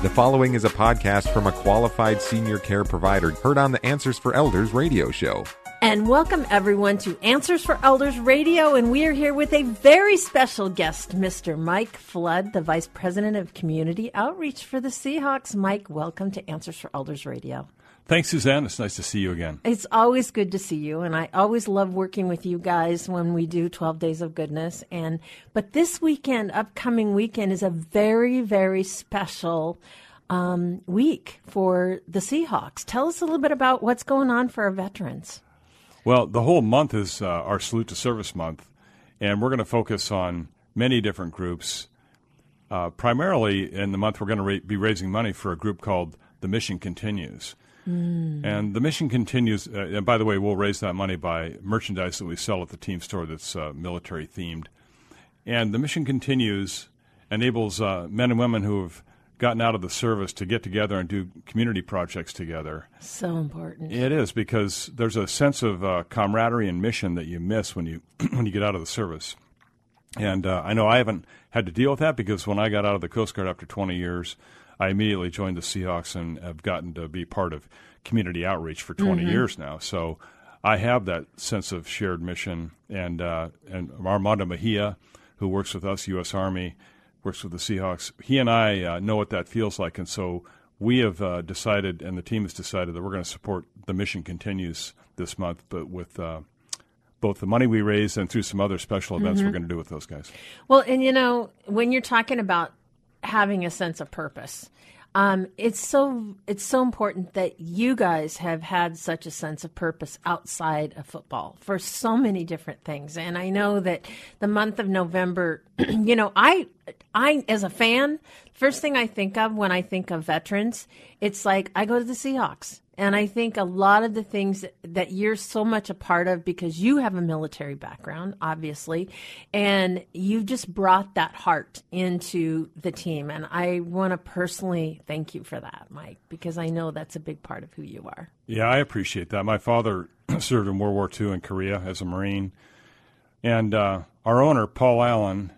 The following is a podcast from a qualified senior care provider heard on the Answers for Elders radio show. And welcome everyone to Answers for Elders Radio. And we are here with a very special guest, Mr. Mike Flood, the Vice President of Community Outreach for the Seahawks. Mike, welcome to Answers for Elders Radio. Thanks, Suzanne. It's nice to see you again. It's always good to see you, and I always love working with you guys when we do 12 Days of Goodness. And but this weekend, upcoming weekend, is a very, very special um, week for the Seahawks. Tell us a little bit about what's going on for our veterans. Well, the whole month is uh, our Salute to Service month, and we're going to focus on many different groups. Uh, primarily in the month, we're going to ra- be raising money for a group called The Mission Continues. Mm. And the mission continues. Uh, and by the way, we'll raise that money by merchandise that we sell at the team store that's uh, military themed. And the mission continues enables uh, men and women who have gotten out of the service to get together and do community projects together. So important. It is because there's a sense of uh, camaraderie and mission that you miss when you when you get out of the service. And uh, I know I haven't had to deal with that because when I got out of the Coast Guard after 20 years, I immediately joined the Seahawks and have gotten to be part of community outreach for 20 mm-hmm. years now. So I have that sense of shared mission. And uh, and Armando Mejia, who works with us, U.S. Army, works with the Seahawks. He and I uh, know what that feels like, and so we have uh, decided, and the team has decided that we're going to support the mission continues this month, but with uh, both the money we raise and through some other special events mm-hmm. we're going to do with those guys. Well, and you know, when you're talking about having a sense of purpose. Um, it's so it's so important that you guys have had such a sense of purpose outside of football for so many different things. And I know that the month of November, you know, I I as a fan, first thing I think of when I think of veterans, it's like I go to the Seahawks. And I think a lot of the things that you're so much a part of because you have a military background, obviously, and you've just brought that heart into the team. And I want to personally thank you for that, Mike, because I know that's a big part of who you are. Yeah, I appreciate that. My father served in World War II in Korea as a Marine. And uh, our owner, Paul Allen,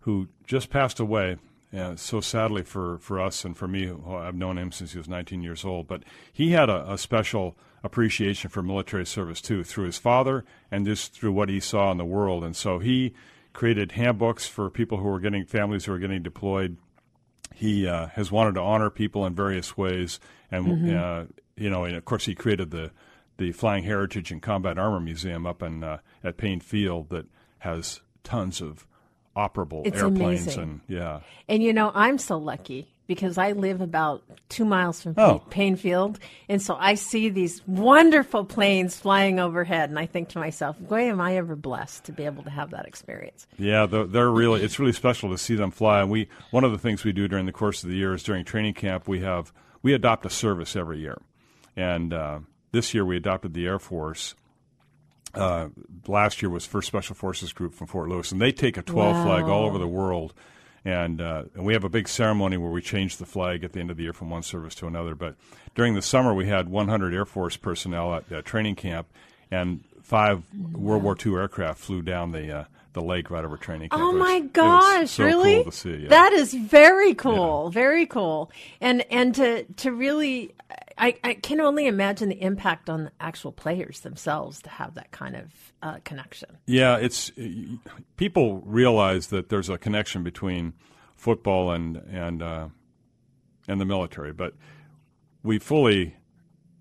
who just passed away, yeah, so sadly for, for us and for me, I've known him since he was 19 years old. But he had a, a, special appreciation for military service too, through his father and just through what he saw in the world. And so he created handbooks for people who were getting families who were getting deployed. He uh, has wanted to honor people in various ways, and mm-hmm. uh, you know, and of course, he created the the Flying Heritage and Combat Armor Museum up in uh, at Paine Field that has tons of operable it's airplanes amazing. and yeah. And you know, I'm so lucky because I live about two miles from oh. Paine Field, and so I see these wonderful planes flying overhead, and I think to myself, "Boy, am I ever blessed to be able to have that experience." Yeah, they're, they're really it's really special to see them fly. And we one of the things we do during the course of the year is during training camp we have we adopt a service every year, and uh, this year we adopted the Air Force uh, last year was First Special Forces Group from Fort Lewis, and they take a 12 wow. flag all over the world. And, uh, and we have a big ceremony where we change the flag at the end of the year from one service to another. But during the summer, we had 100 Air Force personnel at, training camp, and five wow. World War II aircraft flew down the uh, the lake right over training camp. Oh my gosh, so really? Cool see, yeah. That is very cool. Yeah. Very cool. And and to to really I, I can only imagine the impact on the actual players themselves to have that kind of uh, connection. Yeah, it's people realize that there's a connection between football and and uh, and the military, but we fully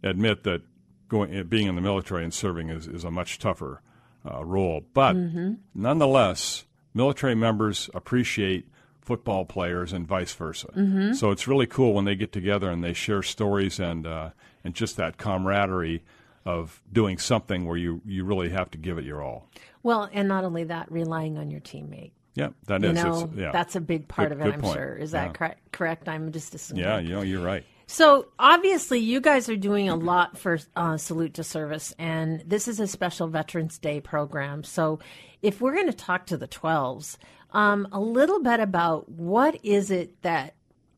admit that going being in the military and serving is, is a much tougher uh, role. But mm-hmm. nonetheless, military members appreciate football players and vice versa. Mm-hmm. So it's really cool when they get together and they share stories and uh, and just that camaraderie of doing something where you, you really have to give it your all. Well, and not only that, relying on your teammate. Yeah, that you is. Know, yeah. That's a big part good, of it, I'm point. sure. Is that yeah. correct? Correct. I'm just assuming. Yeah, you know, you're right. So obviously, you guys are doing a lot for uh, Salute to Service, and this is a special Veterans Day program. So, if we're going to talk to the 12s, um, a little bit about what is it that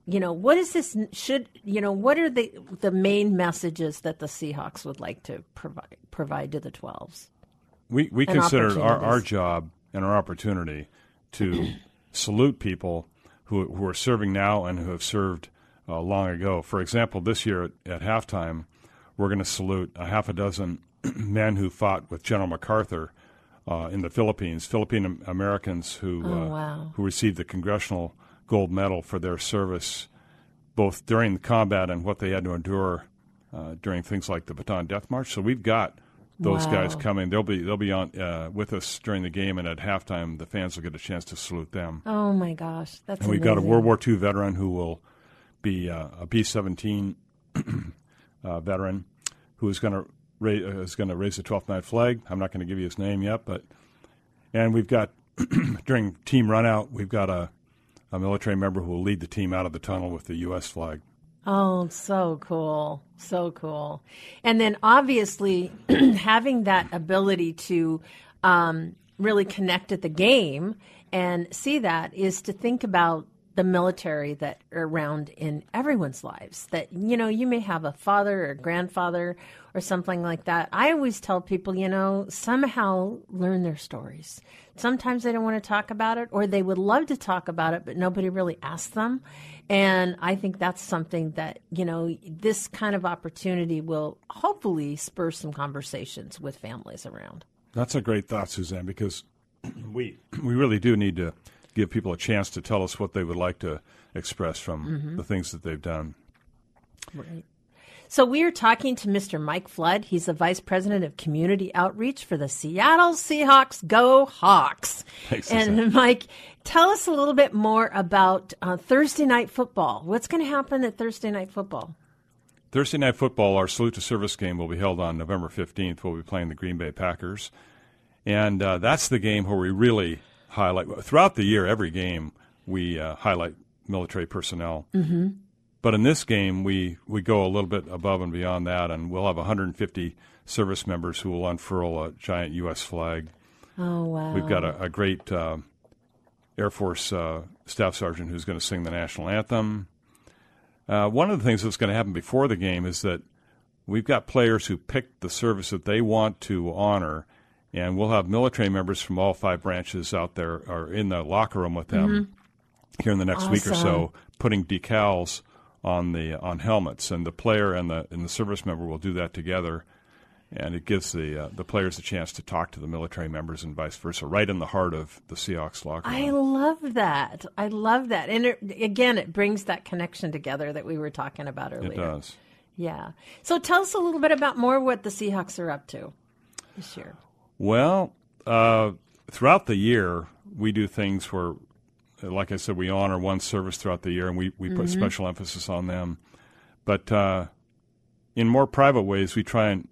you know what is this should you know what are the the main messages that the Seahawks would like to provide provide to the 12s? We we consider our, our job and our opportunity to salute people who who are serving now and who have served uh, long ago. For example, this year at, at halftime, we're going to salute a half a dozen men who fought with General MacArthur uh, in the Philippines, Philippine Americans who Oh, uh, wow. who received the Congressional Gold Medal for their service, both during the combat and what they had to endure uh, during things like the Bataan Death March. So we've got those Wow. guys coming. They'll be they'll be on uh, with us during the game, and at halftime, the fans will get a chance to salute them. Oh my gosh, that's And we've got a. World War II veteran who will be uh, a B 17 uh, veteran who is going to is going to raise the 12th night flag. I'm not going to give you his name yet, but and we've got during team run out, we've got a, a military member who will lead the team out of the tunnel with the U.S. flag. Oh, so cool. So cool. And then obviously having that ability to um, really connect at the game and see that is to think about the military that are around in everyone's lives. That, you know, you may have a father or grandfather or something like that. I always tell people, you know, somehow learn their stories. Sometimes they don't want to talk about it or they would love to talk about it, but nobody really asks them. And I think that's something that, you know, this kind of opportunity will hopefully spur some conversations with families around. That's a great thought, Suzanne, because we we really do need to give people a chance to tell us what they would like to express from mm-hmm. the things that they've done. Right. So we are talking to Mr. Mike Flood. He's the Vice President of Community Outreach for the Seattle Seahawks. Go Hawks! Thanks, and Suzanne. Mike, tell us a little bit more about uh, Thursday night football. What's going to happen at Thursday night football? Thursday night football, our salute to service game will be held on November 15th. We'll be playing the Green Bay Packers. And uh, that's the game where we really highlight, throughout the year, every game, we uh, highlight military personnel. Mm-hmm. But in this game, we, we go a little bit above and beyond that, and we'll have 150 service members who will unfurl a giant U.S. flag. Oh wow! We've got a, a great uh, Air Force uh, staff sergeant who's going to sing the national anthem. Uh, one of the things that's going to happen before the game is that we've got players who pick the service that they want to honor, and we'll have military members from all five branches out there or in the locker room with them here in the next week or so, Mm-hmm. Putting decals on the on helmets, and the player and the and the service member will do that together and it gives the uh, the players a chance to talk to the military members and vice versa, right in the heart of the Seahawks locker room. I love that. I love that. And it, again, it brings that connection together that we were talking about earlier. it does. Yeah. So tell us a little bit about more what the Seahawks are up to this year. Well, uh, throughout the year, we do things where, like I said, we honor one service throughout the year, and we, we put special emphasis on them. But uh, in more private ways, we try and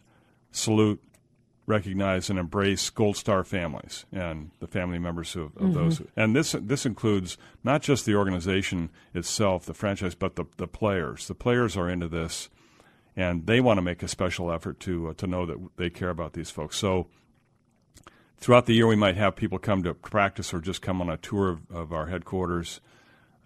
salute, recognize, and embrace Gold Star families and the family members of, of those. And this this includes not just the organization itself, the franchise, but the the players. The players are into this, and they want to make a special effort to uh, to know that they care about these folks. So throughout the year, we might have people come to practice or just come on a tour of, of our headquarters.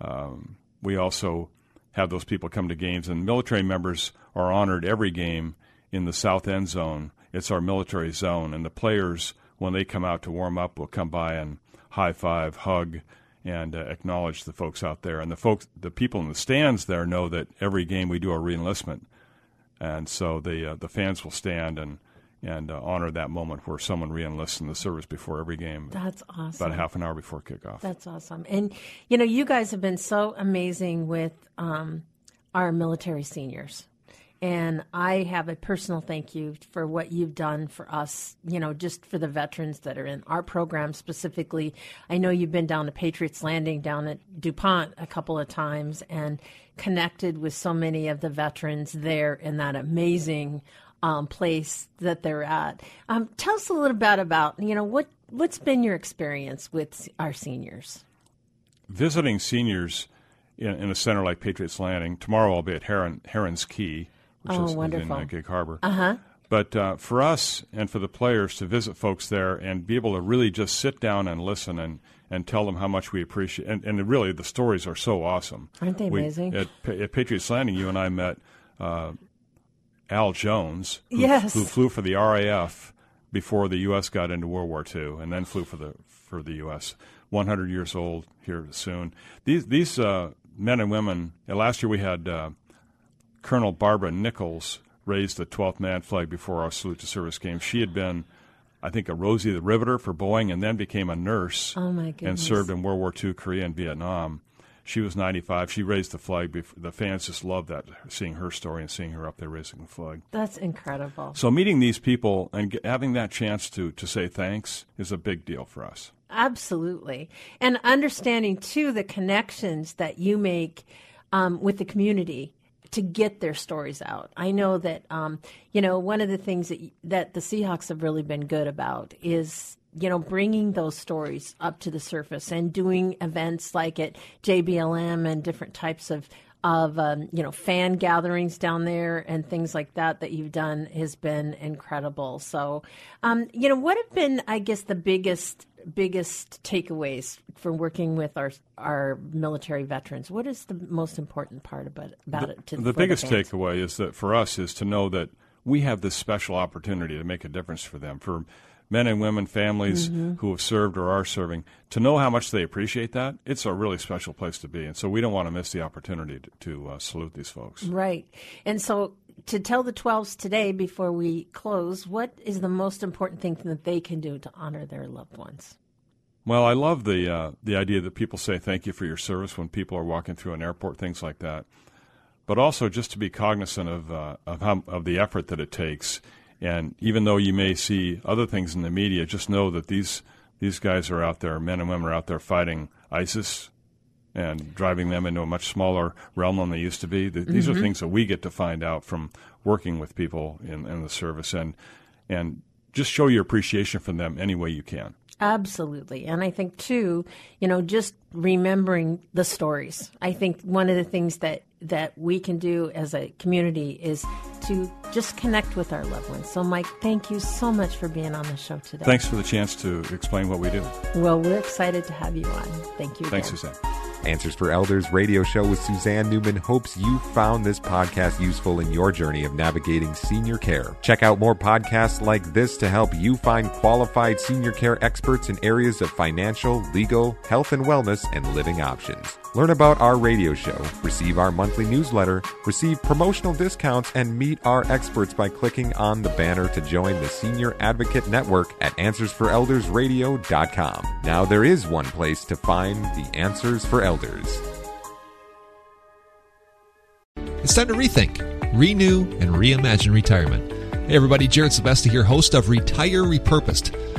Um, we also have those people come to games, and military members are honored every game in the south end zone. It's our military zone, and the players, when they come out to warm up, will come by and high five, hug, and uh, acknowledge the folks out there. And the folks, the people in the stands there, know that every game we do a reenlistment, and so the uh, the fans will stand and and uh, honor that moment where someone reenlists in the service before every game, That's awesome. about half an hour before kickoff. That's awesome. And, you know, you guys have been so amazing with um, our military seniors. And I have a personal thank you for what you've done for us, you know, just for the veterans that are in our program specifically. I know you've been down to Patriots Landing down at DuPont a couple of times and connected with so many of the veterans there in that amazing um, place that they're at. Um, tell us a little bit about, you know, what, what's been your experience with our seniors? visiting seniors in, in a center like Patriots Landing. Tomorrow I'll be at Heron, Heron's Key, which Oh, is, wonderful. in uh, Gig Harbor. Uh-huh. But uh, for us and for the players to visit folks there and be able to really just sit down and listen and, and tell them how much we appreciate, and, and really the stories are so awesome. Aren't they We- amazing? at, at Patriots Landing, you and I met uh, Al Jones, who, Yes. who flew for the RAF before the U.S. got into World War II, and then flew for the for the U.S. 100 years old here soon. These these uh, men and women. Last year we had uh, Colonel Barbara Nichols raise the 12th man flag before our salute to service game. She had been, I think, a Rosie the Riveter for Boeing, and then became a nurse. Oh and served in World War II, Korea, and Vietnam. She was 95. She raised the flag. Before, the fans just loved that, seeing her story and seeing her up there raising the flag. That's incredible. So meeting these people and g- having that chance to to say thanks is a big deal for us. Absolutely. And understanding, too, the connections that you make um, with the community to get their stories out. I know that, um, you know, one of the things that, that the Seahawks have really been good about is you know, bringing those stories up to the surface and doing events like at JBLM and different types of of um, you know fan gatherings down there and things like that that you've done has been incredible. So, um, you know, what have been, I guess, the biggest biggest takeaways from working with our our military veterans? What is the most important part about about it? To, The biggest fans? takeaway is that for us is to know that we have this special opportunity to make a difference for them, for men and women, families Mm-hmm. who have served or are serving, to know how much they appreciate that. It's a really special place to be, and so we don't want to miss the opportunity to, to uh, salute these folks. Right. And so to tell the 12s today before we close, what is the most important thing that they can do to honor their loved ones? Well, I love the uh, the idea that people say thank you for your service when people are walking through an airport, things like that. But also just to be cognizant of uh, of, how, of the effort that it takes, and even though you may see other things in the media, just know that these these guys are out there, men and women are out there fighting ISIS and driving them into a much smaller realm than they used to be. Th- These are mm-hmm. things that we get to find out from working with people in, in the service, and and just show your appreciation for them any way you can. Absolutely. And I think, too, you know, just remembering the stories. I think one of the things that, that we can do as a community is to just connect with our loved ones. So, Mike, thank you so much for being on the show today. Thanks for the chance to explain what we do. Well, we're excited to have you on. Thank you. Thanks, again. Suzanne. Answers for Elders radio show with Suzanne Newman hopes you found this podcast useful in your journey of navigating senior care. Check out more podcasts like this to help you find qualified senior care experts in areas of financial, legal, health and wellness, and living options. Learn about our radio show, receive our monthly newsletter, receive promotional discounts, and meet our experts by clicking on the banner to join the Senior Advocate Network at AnswersForEldersRadio.com. Now there is one place to find the answers for elders. It's time to rethink, renew, and reimagine retirement. Hey, everybody, Jared Sebesta here, host of Retire Repurposed.